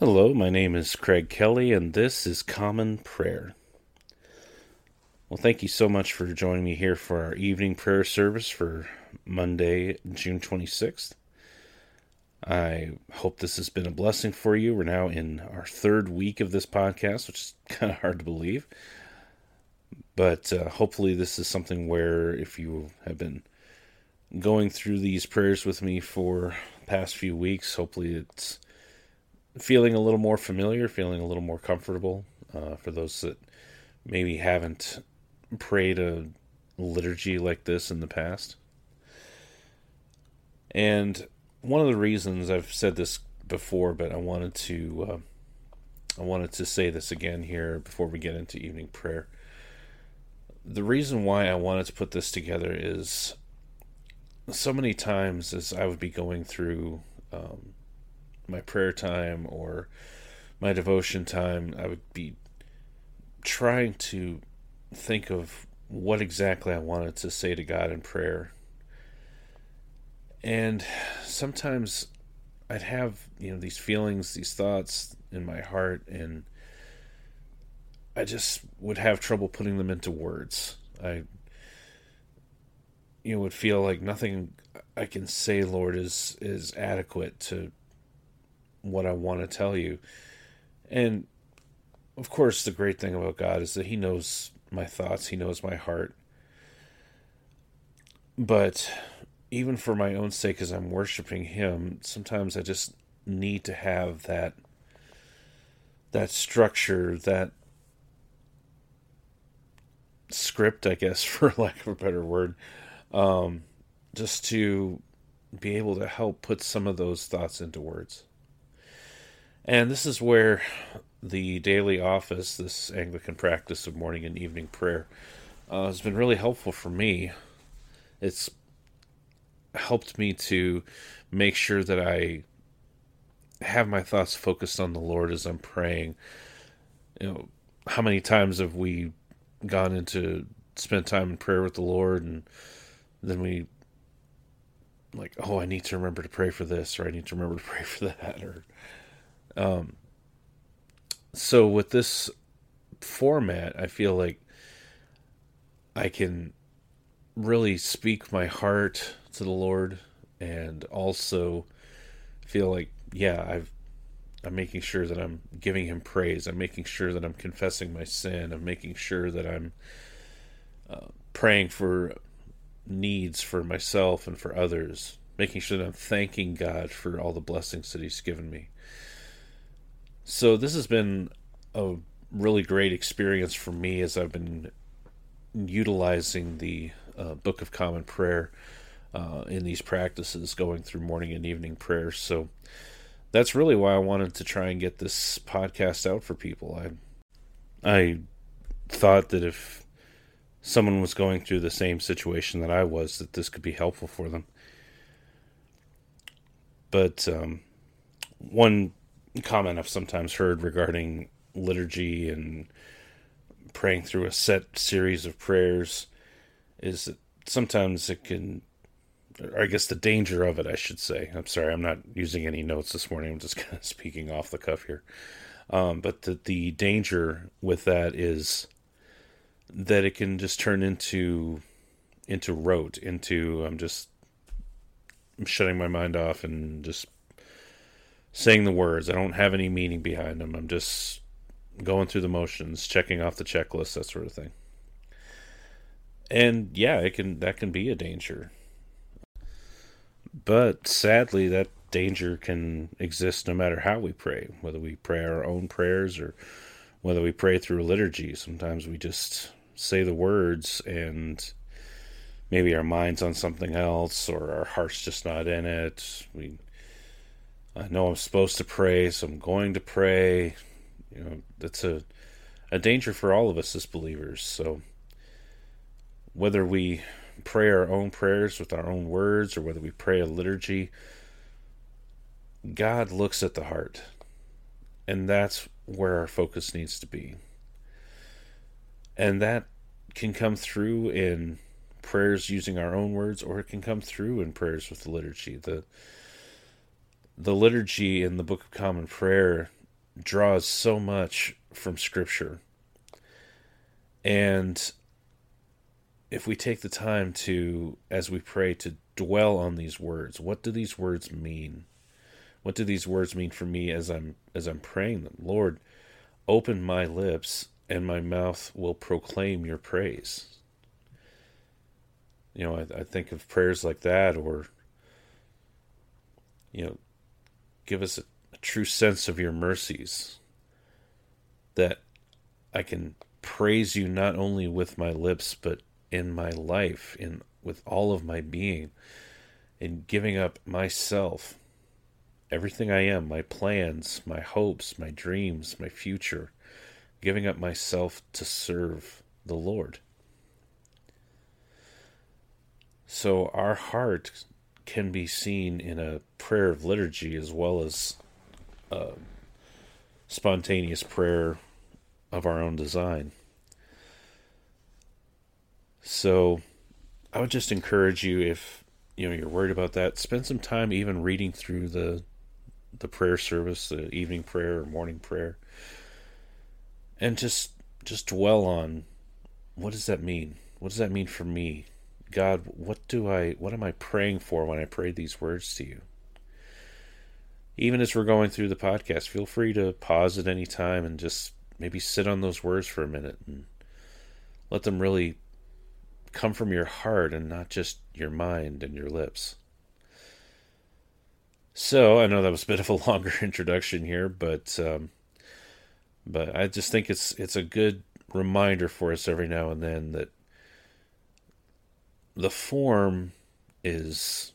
Hello, my name is Craig Kelly, and this is Common Prayer. Well, thank you so much for joining me here for our evening prayer service for Monday, June 26th. I hope this has been a blessing for you. We're now in our third week of this podcast, which is kind of hard to believe. But uh, hopefully, this is something where if you have been going through these prayers with me for past few weeks, hopefully it's feeling a little more familiar, feeling a little more comfortable. Uh, for those that maybe haven't prayed a liturgy like this in the past. And one of the reasons I've said this before, but I wanted to uh, I wanted to say this again here before we get into evening prayer. The reason why I wanted to put this together is so many times as I would be going through um, my prayer time or my devotion time, I would be trying to think of what exactly I wanted to say to God in prayer. And sometimes I'd have, you know, these feelings, these thoughts in my heart, and I just would have trouble putting them into words. I, you know, would feel like nothing I can say, Lord, is is adequate to what I want to tell you. And of course, the great thing about God is that He knows my thoughts, He knows my heart. But even for my own sake, as I'm worshiping Him, sometimes I just need to have that that structure, that script, I guess, for lack of a better word, um, just to be able to help put some of those thoughts into words. And this is where the daily office, this Anglican practice of morning and evening prayer, uh, has been really helpful for me. It's helped me to make sure that I have my thoughts focused on the Lord as I'm praying. You know, how many times have we gone into spend time in prayer with the Lord and then we like, oh, I need to remember to pray for this or I need to remember to pray for that or um, so with this format, I feel like I can really speak my heart to the Lord and also feel like, yeah, I've I'm making sure that I'm giving him praise. I'm making sure that I'm confessing my sin. I'm making sure that I'm uh, praying for needs for myself and for others. Making sure that I'm thanking God for all the blessings that He's given me. So this has been a really great experience for me as I've been utilizing the uh, Book of Common Prayer uh, in these practices, going through morning and evening prayers. So that's really why I wanted to try and get this podcast out for people. I I thought that if someone was going through the same situation that I was, that this could be helpful for them. But um, one comment I've sometimes heard regarding liturgy and praying through a set series of prayers is that sometimes it can I guess the danger of it, I should say. I'm sorry, I'm not using any notes this morning. I'm just kind of speaking off the cuff here. Um, but the, the danger with that is that it can just turn into into rote, into I'm just I'm shutting my mind off and just saying the words. I don't have any meaning behind them. I'm just going through the motions, checking off the checklist, that sort of thing. And yeah, it can that can be a danger. But sadly that danger can exist no matter how we pray, whether we pray our own prayers or whether we pray through liturgy. Sometimes we just say the words and maybe our mind's on something else or our heart's just not in it. We I know I'm supposed to pray, so I'm going to pray. You know, that's a a danger for all of us as believers. So whether we pray our own prayers with our own words or whether we pray a liturgy, God looks at the heart. And that's where our focus needs to be. And that can come through in prayers using our own words or it can come through in prayers with the liturgy. The the liturgy in the Book of Common Prayer draws so much from Scripture. And if we take the time to, as we pray, to dwell on these words, what do these words mean? What do these words mean for me as I'm as I'm praying them? Lord, open my lips and my mouth will proclaim your praise. You know, I, I think of prayers like that, or you know, give us a, a true sense of your mercies that I can praise you not only with my lips but in my life in with all of my being in giving up myself everything I am my plans my hopes my dreams my future giving up myself to serve the Lord. So our heart can be seen in a prayer of liturgy as well as uh, spontaneous prayer of our own design. So I would just encourage you if you know you're worried about that, spend some time even reading through the the prayer service, the evening prayer or morning prayer. And just just dwell on what does that mean? What does that mean for me? God, what do I what am I praying for when I pray these words to you? Even as we're going through the podcast, feel free to pause at any time and just maybe sit on those words for a minute and let them really come from your heart and not just your mind and your lips. So I know that was a bit of a longer introduction here, but um, but I just think it's it's a good reminder for us every now and then that the form is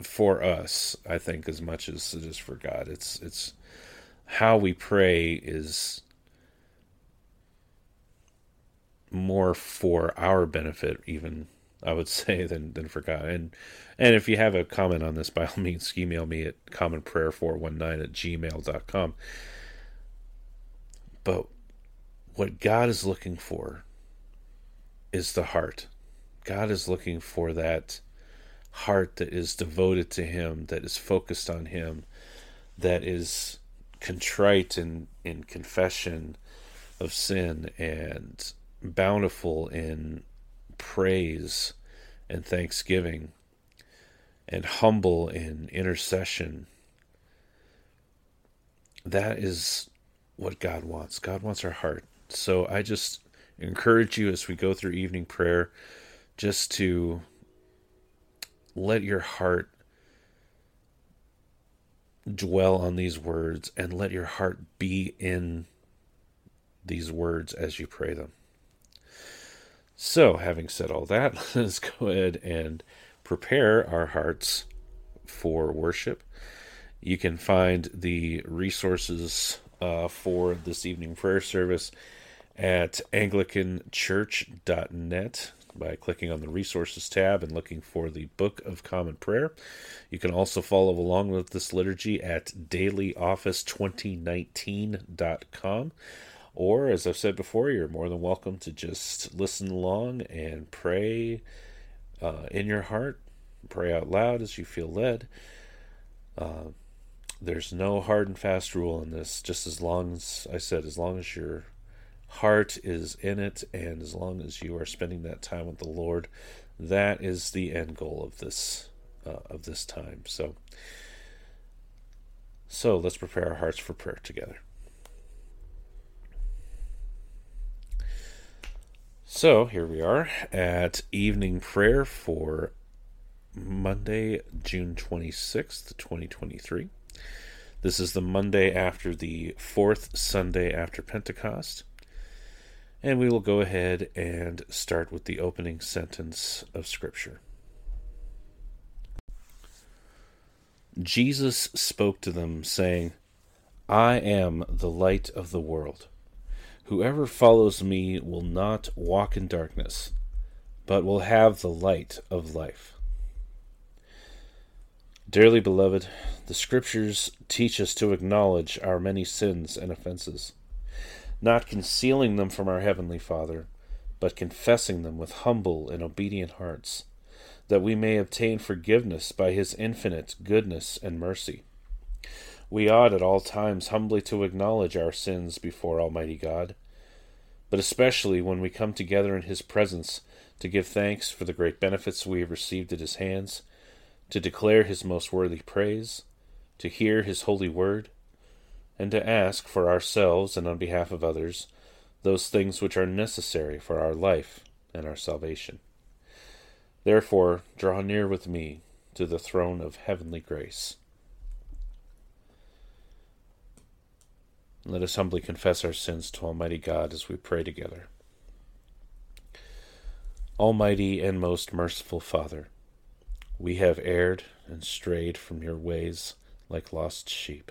for us, I think, as much as it is for God. It's it's how we pray is more for our benefit, even I would say, than than for God. And and if you have a comment on this, by all means, email me at commonprayer419 at gmail.com. But what God is looking for is the heart. God is looking for that heart that is devoted to Him, that is focused on Him, that is contrite in, in confession of sin and bountiful in praise and thanksgiving and humble in intercession. That is what God wants. God wants our heart. So I just encourage you as we go through evening prayer just to let your heart dwell on these words and let your heart be in these words as you pray them. So, having said all that, let's go ahead and prepare our hearts for worship. You can find the resources uh, for this evening prayer service at anglicanchurch.net by clicking on the resources tab and looking for the Book of Common Prayer. You can also follow along with this liturgy at dailyoffice2019.com. Or, as I've said before, you're more than welcome to just listen along and pray uh, in your heart, pray out loud as you feel led. Uh, there's no hard and fast rule in this, just as long as I said, as long as you're heart is in it, and as long as you are spending that time with the Lord, that is the end goal of this uh, of this time. So, so let's prepare our hearts for prayer together. So here we are at evening prayer for Monday, June 26th, 2023. This is the Monday after the fourth Sunday after Pentecost. And we will go ahead and start with the opening sentence of Scripture. Jesus spoke to them, saying, I am the light of the world. Whoever follows me will not walk in darkness, but will have the light of life. Dearly beloved, the Scriptures teach us to acknowledge our many sins and offenses not concealing them from our Heavenly Father, but confessing them with humble and obedient hearts, that we may obtain forgiveness by His infinite goodness and mercy. We ought at all times humbly to acknowledge our sins before Almighty God, but especially when we come together in His presence to give thanks for the great benefits we have received at His hands, to declare His most worthy praise, to hear His holy word, and to ask for ourselves and on behalf of others those things which are necessary for our life and our salvation. Therefore, draw near with me to the throne of heavenly grace. Let us humbly confess our sins to Almighty God as we pray together. Almighty and most merciful Father, we have erred and strayed from your ways like lost sheep.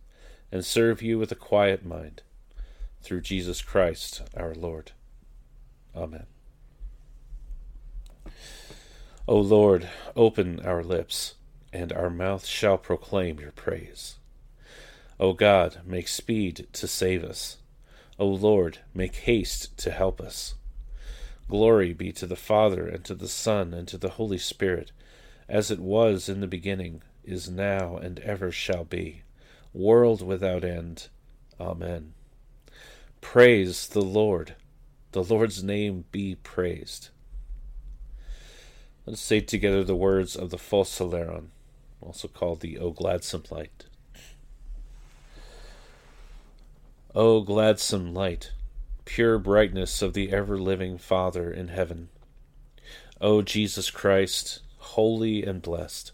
and serve you with a quiet mind. Through Jesus Christ our Lord. Amen. O Lord, open our lips, and our mouth shall proclaim your praise. O God, make speed to save us. O Lord, make haste to help us. Glory be to the Father, and to the Son, and to the Holy Spirit, as it was in the beginning, is now, and ever shall be world without end. Amen. Praise the Lord. The Lord's name be praised. Let's say together the words of the Hilaron, also called the O Gladsome Light. O gladsome light, pure brightness of the ever living Father in heaven. O Jesus Christ, holy and blessed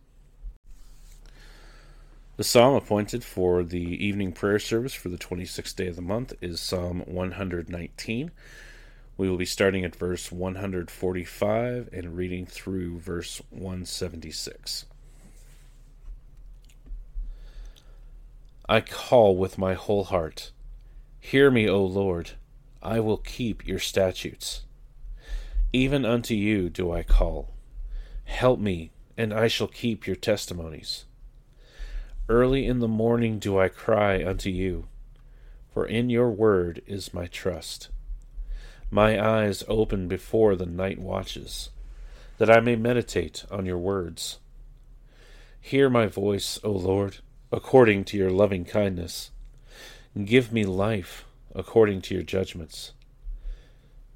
The psalm appointed for the evening prayer service for the 26th day of the month is Psalm 119. We will be starting at verse 145 and reading through verse 176. I call with my whole heart. Hear me, O Lord. I will keep your statutes. Even unto you do I call. Help me, and I shall keep your testimonies. Early in the morning do I cry unto you, for in your word is my trust. My eyes open before the night watches, that I may meditate on your words. Hear my voice, O Lord, according to your loving kindness. Give me life according to your judgments.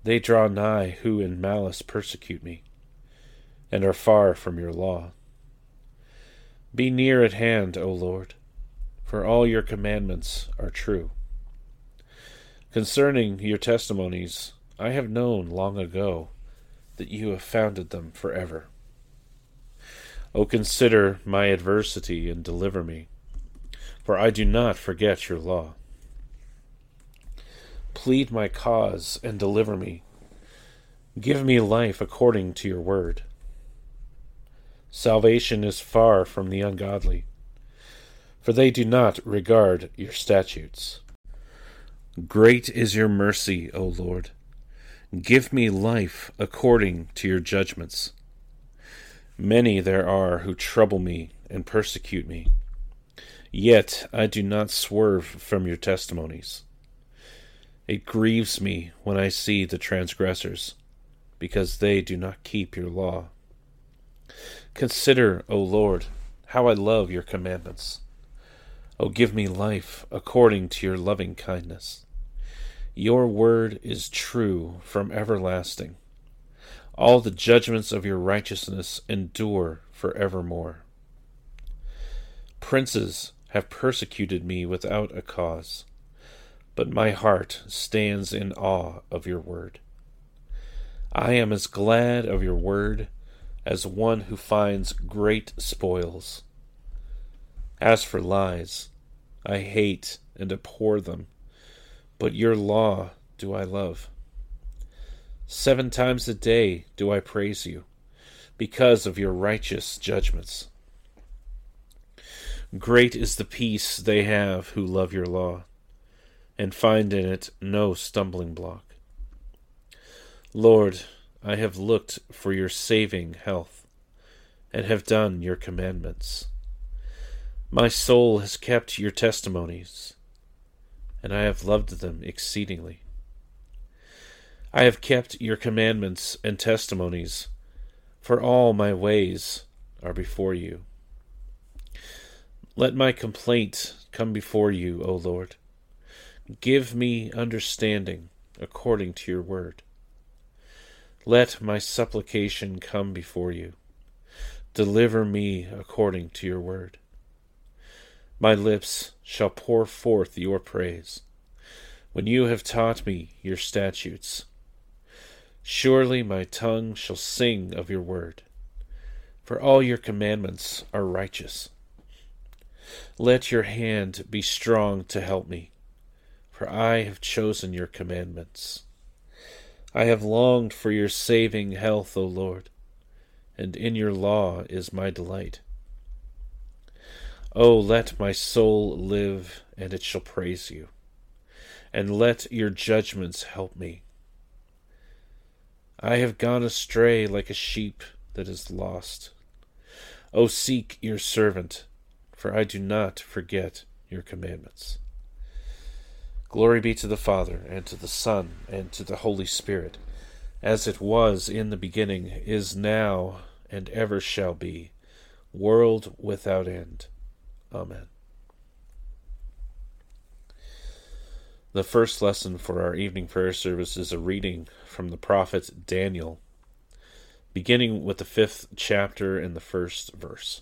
They draw nigh who in malice persecute me, and are far from your law. Be near at hand, O Lord, for all your commandments are true. Concerning your testimonies, I have known long ago that you have founded them forever. O consider my adversity and deliver me, for I do not forget your law. Plead my cause and deliver me. Give me life according to your word. Salvation is far from the ungodly, for they do not regard your statutes. Great is your mercy, O Lord. Give me life according to your judgments. Many there are who trouble me and persecute me, yet I do not swerve from your testimonies. It grieves me when I see the transgressors, because they do not keep your law. Consider, O Lord, how I love your commandments. O give me life according to your loving kindness. Your word is true from everlasting. All the judgments of your righteousness endure for evermore. Princes have persecuted me without a cause, but my heart stands in awe of your word. I am as glad of your word as one who finds great spoils. As for lies, I hate and abhor them, but your law do I love. Seven times a day do I praise you, because of your righteous judgments. Great is the peace they have who love your law, and find in it no stumbling block. Lord, I have looked for your saving health, and have done your commandments. My soul has kept your testimonies, and I have loved them exceedingly. I have kept your commandments and testimonies, for all my ways are before you. Let my complaint come before you, O Lord. Give me understanding according to your word. Let my supplication come before you. Deliver me according to your word. My lips shall pour forth your praise, when you have taught me your statutes. Surely my tongue shall sing of your word, for all your commandments are righteous. Let your hand be strong to help me, for I have chosen your commandments. I have longed for your saving health, O Lord, and in your law is my delight. O let my soul live, and it shall praise you, and let your judgments help me. I have gone astray like a sheep that is lost. O seek your servant, for I do not forget your commandments. Glory be to the Father, and to the Son, and to the Holy Spirit, as it was in the beginning, is now, and ever shall be, world without end. Amen. The first lesson for our evening prayer service is a reading from the prophet Daniel, beginning with the fifth chapter and the first verse.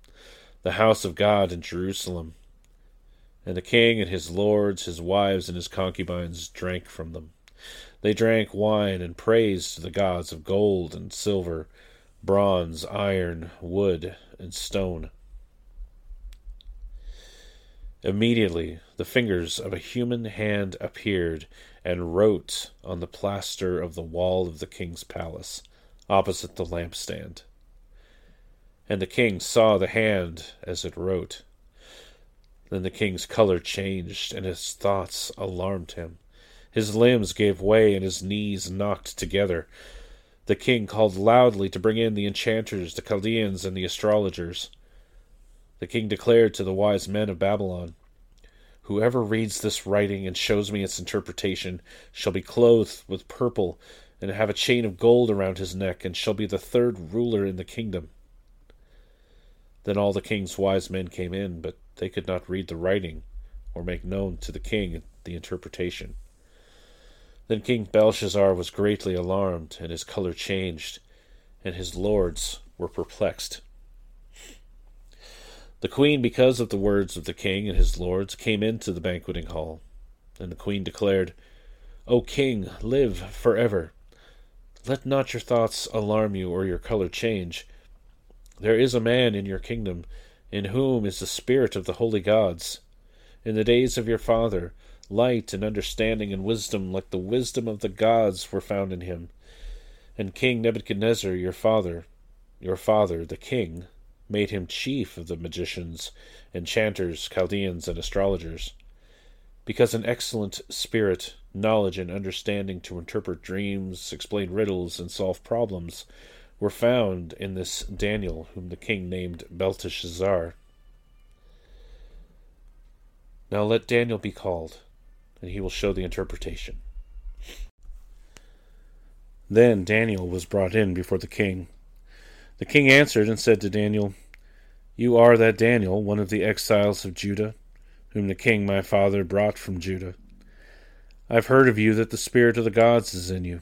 the house of God in Jerusalem. And the king and his lords, his wives, and his concubines drank from them. They drank wine and praised the gods of gold and silver, bronze, iron, wood, and stone. Immediately the fingers of a human hand appeared and wrote on the plaster of the wall of the king's palace, opposite the lampstand. And the king saw the hand as it wrote. Then the king's color changed, and his thoughts alarmed him. His limbs gave way, and his knees knocked together. The king called loudly to bring in the enchanters, the Chaldeans, and the astrologers. The king declared to the wise men of Babylon, Whoever reads this writing and shows me its interpretation shall be clothed with purple, and have a chain of gold around his neck, and shall be the third ruler in the kingdom. Then all the king's wise men came in, but they could not read the writing or make known to the king the interpretation. Then King Belshazzar was greatly alarmed, and his color changed, and his lords were perplexed. The queen, because of the words of the king and his lords, came into the banqueting hall. And the queen declared, O king, live for ever. Let not your thoughts alarm you or your color change. There is a man in your kingdom in whom is the spirit of the holy gods. in the days of your father, light and understanding and wisdom like the wisdom of the gods were found in him. And King Nebuchadnezzar, your father, your father, the king, made him chief of the magicians, enchanters, Chaldeans, and astrologers. Because an excellent spirit, knowledge, and understanding to interpret dreams, explain riddles, and solve problems were found in this Daniel, whom the king named Belteshazzar. Now let Daniel be called, and he will show the interpretation. Then Daniel was brought in before the king. The king answered and said to Daniel, You are that Daniel, one of the exiles of Judah, whom the king my father brought from Judah. I have heard of you that the spirit of the gods is in you,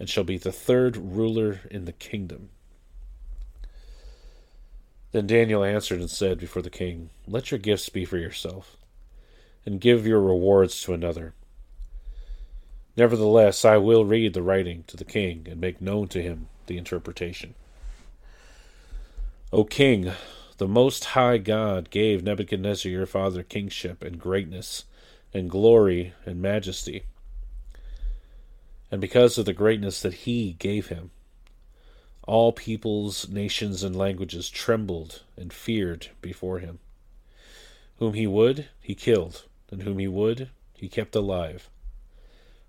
and shall be the third ruler in the kingdom. Then Daniel answered and said before the king, Let your gifts be for yourself, and give your rewards to another. Nevertheless, I will read the writing to the king and make known to him the interpretation. O king, the Most High God gave Nebuchadnezzar your father kingship and greatness and glory and majesty. And because of the greatness that he gave him, all peoples, nations, and languages trembled and feared before him. Whom he would, he killed, and whom he would, he kept alive.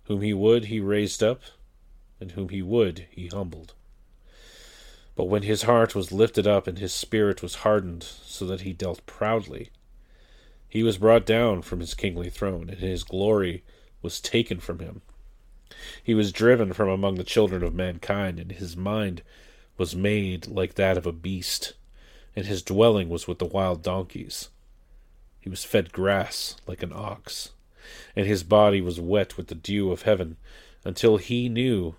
Whom he would, he raised up, and whom he would, he humbled. But when his heart was lifted up and his spirit was hardened, so that he dealt proudly, he was brought down from his kingly throne, and his glory was taken from him. He was driven from among the children of mankind, and his mind was made like that of a beast, and his dwelling was with the wild donkeys. He was fed grass like an ox, and his body was wet with the dew of heaven, until he knew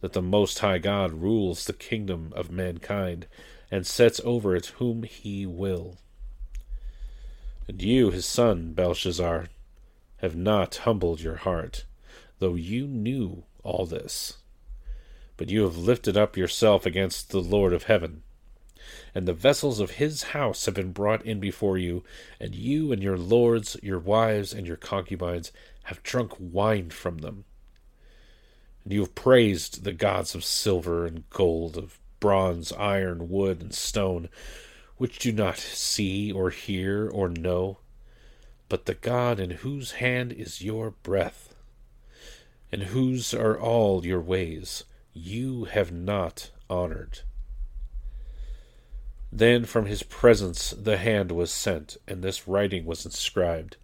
that the Most High God rules the kingdom of mankind, and sets over it whom he will. And you, his son, Belshazzar, have not humbled your heart, though you knew all this but you have lifted up yourself against the Lord of heaven. And the vessels of his house have been brought in before you, and you and your lords, your wives, and your concubines have drunk wine from them. And you have praised the gods of silver and gold, of bronze, iron, wood, and stone, which do not see or hear or know, but the God in whose hand is your breath, and whose are all your ways you have not honored. Then from his presence the hand was sent, and this writing was inscribed.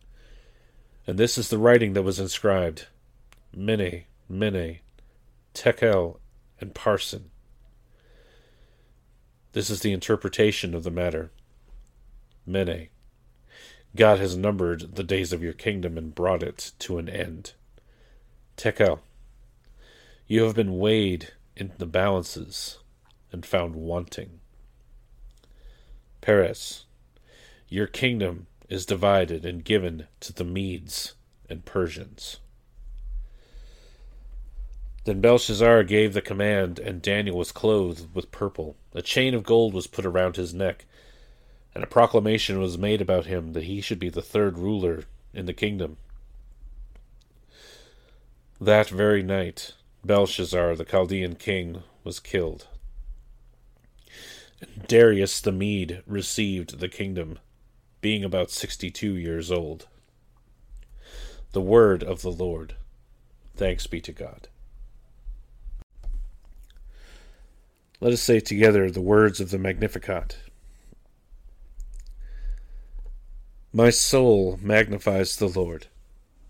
And this is the writing that was inscribed Mene, Mene, Tekel, and Parsin. This is the interpretation of the matter. Mene. God has numbered the days of your kingdom and brought it to an end. Tekel. You have been weighed in the balances and found wanting. Peres, your kingdom is divided and given to the Medes and Persians. Then Belshazzar gave the command, and Daniel was clothed with purple. A chain of gold was put around his neck, and a proclamation was made about him that he should be the third ruler in the kingdom. That very night, Belshazzar, the Chaldean king, was killed. Darius the Mede received the kingdom, being about sixty two years old. The word of the Lord. Thanks be to God. Let us say together the words of the Magnificat. My soul magnifies the Lord,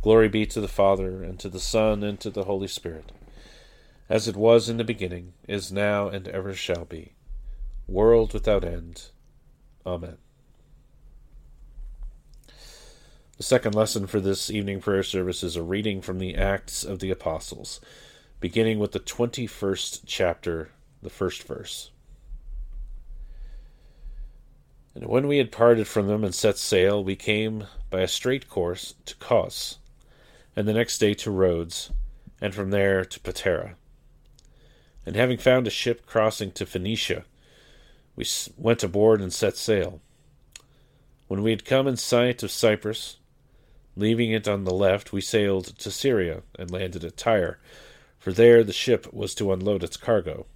Glory be to the Father, and to the Son, and to the Holy Spirit, as it was in the beginning, is now, and ever shall be, world without end. Amen. The second lesson for this evening prayer service is a reading from the Acts of the Apostles beginning with the 21st chapter, the first verse. And when we had parted from them and set sail, we came by a straight course to Cos, and the next day to Rhodes, and from there to Patara. And having found a ship crossing to Phoenicia, we went aboard and set sail. When we had come in sight of Cyprus, leaving it on the left, we sailed to Syria and landed at Tyre for there the ship was to unload its cargo.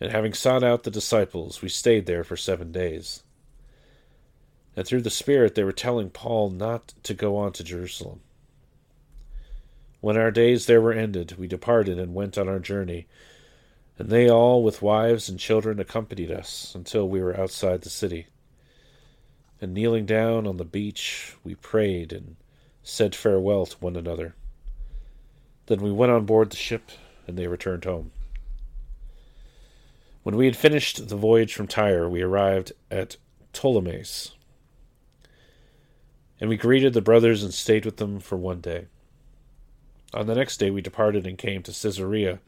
And having sought out the disciples, we stayed there for seven days. And through the Spirit they were telling Paul not to go on to Jerusalem. When our days there were ended, we departed and went on our journey, and they all, with wives and children, accompanied us until we were outside the city. And kneeling down on the beach, we prayed and said farewell to one another. Then we went on board the ship, and they returned home. When we had finished the voyage from Tyre, we arrived at Ptolemais, and we greeted the brothers and stayed with them for one day. On the next day we departed and came to Caesarea,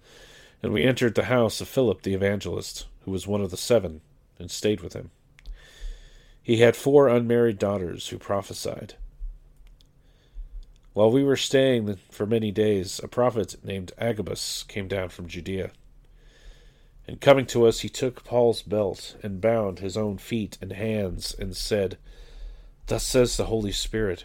and we entered the house of Philip the evangelist, who was one of the seven, and stayed with him. He had four unmarried daughters who prophesied. While we were staying for many days, a prophet named Agabus came down from Judea. And coming to us, he took Paul's belt and bound his own feet and hands, and said, Thus says the Holy Spirit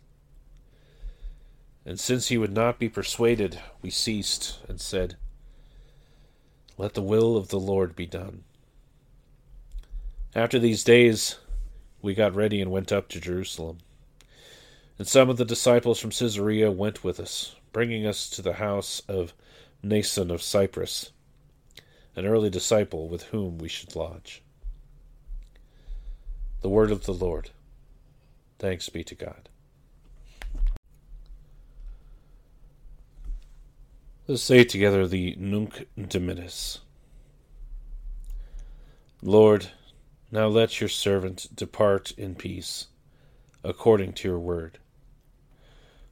And since he would not be persuaded, we ceased and said, Let the will of the Lord be done. After these days, we got ready and went up to Jerusalem. And some of the disciples from Caesarea went with us, bringing us to the house of Mnason of Cyprus, an early disciple with whom we should lodge. The word of the Lord. Thanks be to God. Let's say together the Nunc Dimittis. Lord, now let your servant depart in peace, according to your word.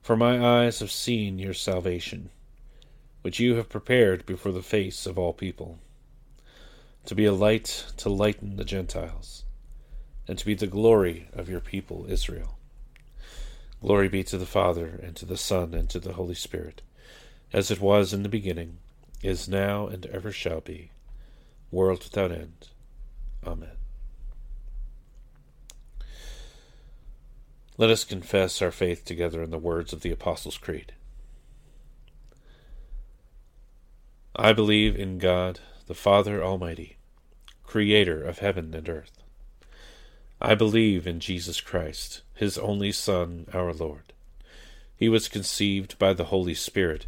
For my eyes have seen your salvation, which you have prepared before the face of all people, to be a light to lighten the Gentiles, and to be the glory of your people Israel. Glory be to the Father, and to the Son, and to the Holy Spirit, as it was in the beginning, is now, and ever shall be, world without end. Amen. Let us confess our faith together in the words of the Apostles' Creed. I believe in God, the Father Almighty, creator of heaven and earth. I believe in Jesus Christ, his only Son, our Lord. He was conceived by the Holy Spirit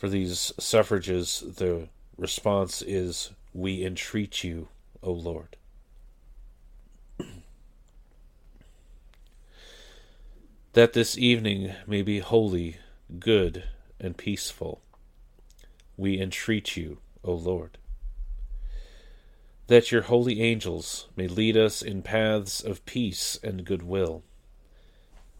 For these suffrages, the response is, We entreat you, O Lord. that this evening may be holy, good, and peaceful. We entreat you, O Lord. That your holy angels may lead us in paths of peace and goodwill.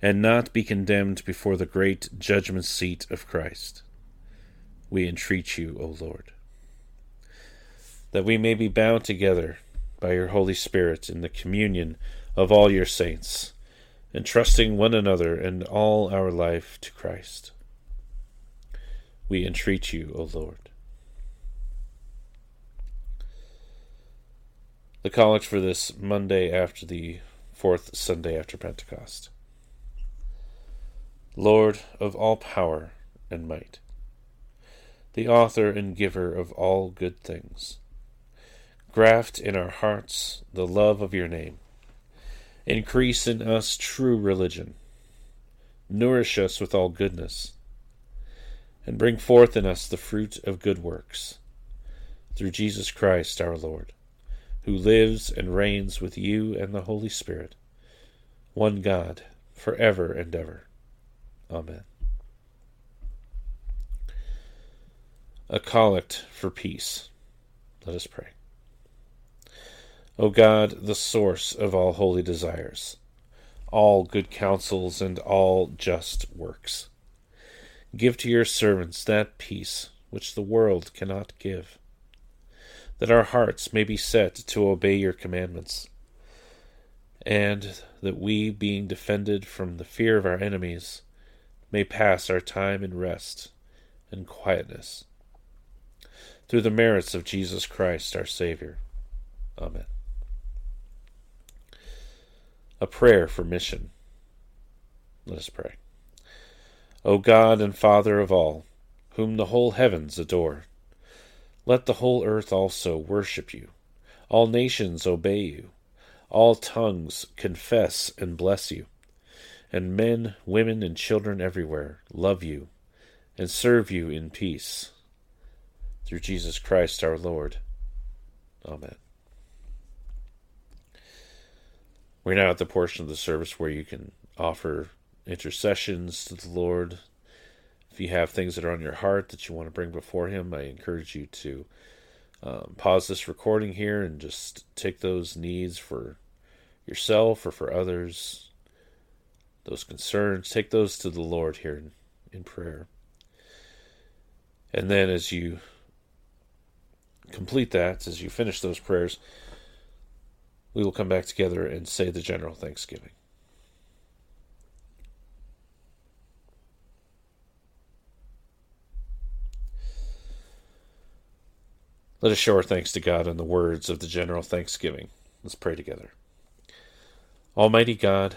and not be condemned before the great judgment seat of Christ. We entreat you, O Lord. That we may be bound together by your Holy Spirit in the communion of all your saints, entrusting one another and all our life to Christ we entreat you, O Lord. The collect for this Monday after the fourth Sunday after Pentecost. Lord of all power and might, the author and giver of all good things, graft in our hearts the love of your name. Increase in us true religion. Nourish us with all goodness and bring forth in us the fruit of good works. Through Jesus Christ our Lord, who lives and reigns with you and the Holy Spirit, one God, for ever and ever. Amen. A collect for peace. Let us pray. O God, the source of all holy desires, all good counsels, and all just works Give to your servants that peace which the world cannot give, that our hearts may be set to obey your commandments, and that we, being defended from the fear of our enemies, may pass our time in rest and quietness. Through the merits of Jesus Christ our Savior. Amen. A prayer for mission. Let us pray. O God and Father of all, whom the whole heavens adore, let the whole earth also worship you, all nations obey you, all tongues confess and bless you, and men, women, and children everywhere love you and serve you in peace. Through Jesus Christ our Lord. Amen. We're now at the portion of the service where you can offer intercessions to the Lord. If you have things that are on your heart that you want to bring before Him, I encourage you to um, pause this recording here and just take those needs for yourself or for others, those concerns, take those to the Lord here in, in prayer. And then as you complete that, as you finish those prayers, we will come back together and say the general thanksgiving. Let us show our thanks to God in the words of the general thanksgiving. Let's pray together. Almighty God,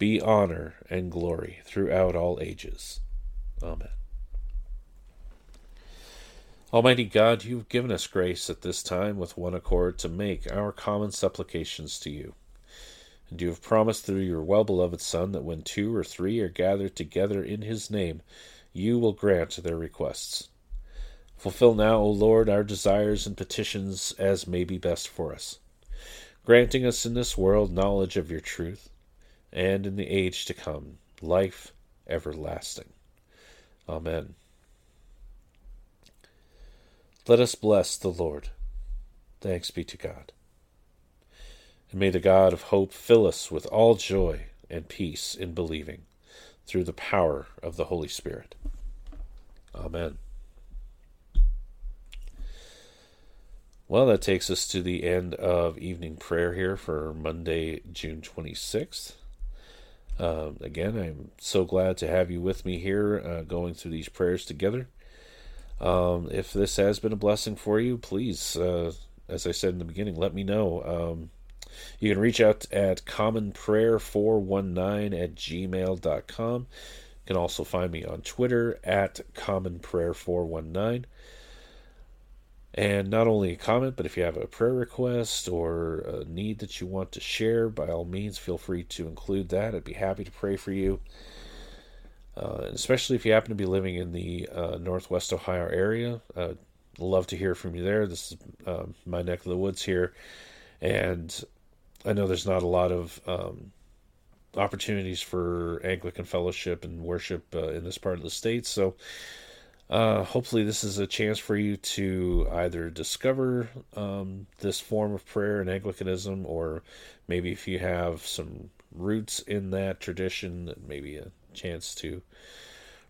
be honor and glory throughout all ages. Amen. Almighty God, you have given us grace at this time with one accord to make our common supplications to you. And you have promised through your well beloved Son that when two or three are gathered together in his name, you will grant their requests. Fulfill now, O Lord, our desires and petitions as may be best for us, granting us in this world knowledge of your truth, and in the age to come life everlasting. Amen. Let us bless the Lord. Thanks be to God. And may the God of hope fill us with all joy and peace in believing, through the power of the Holy Spirit. Amen. Well, that takes us to the end of evening prayer here for Monday, June 26th. Um, again, I'm so glad to have you with me here uh, going through these prayers together. Um, if this has been a blessing for you, please, uh, as I said in the beginning, let me know. Um, you can reach out at commonprayer419 at gmail.com. You can also find me on Twitter at commonprayer419. And not only a comment, but if you have a prayer request or a need that you want to share, by all means, feel free to include that. I'd be happy to pray for you. Uh, especially if you happen to be living in the uh, Northwest Ohio area. Uh, love to hear from you there. This is uh, my neck of the woods here. And I know there's not a lot of um, opportunities for Anglican fellowship and worship uh, in this part of the state. So uh, hopefully, this is a chance for you to either discover um, this form of prayer in Anglicanism, or maybe if you have some roots in that tradition, maybe a chance to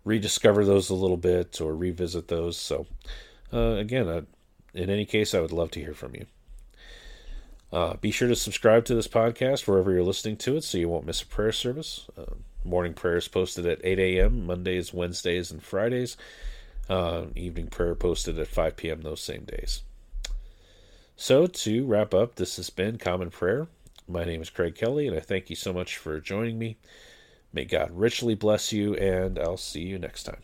rediscover those a little bit or revisit those. So, uh, again, in any case, I would love to hear from you. Uh, be sure to subscribe to this podcast wherever you're listening to it so you won't miss a prayer service. Uh, morning prayers posted at 8 a.m., Mondays, Wednesdays, and Fridays. Uh, evening prayer posted at 5 p.m. those same days. So, to wrap up, this has been Common Prayer. My name is Craig Kelly, and I thank you so much for joining me. May God richly bless you, and I'll see you next time.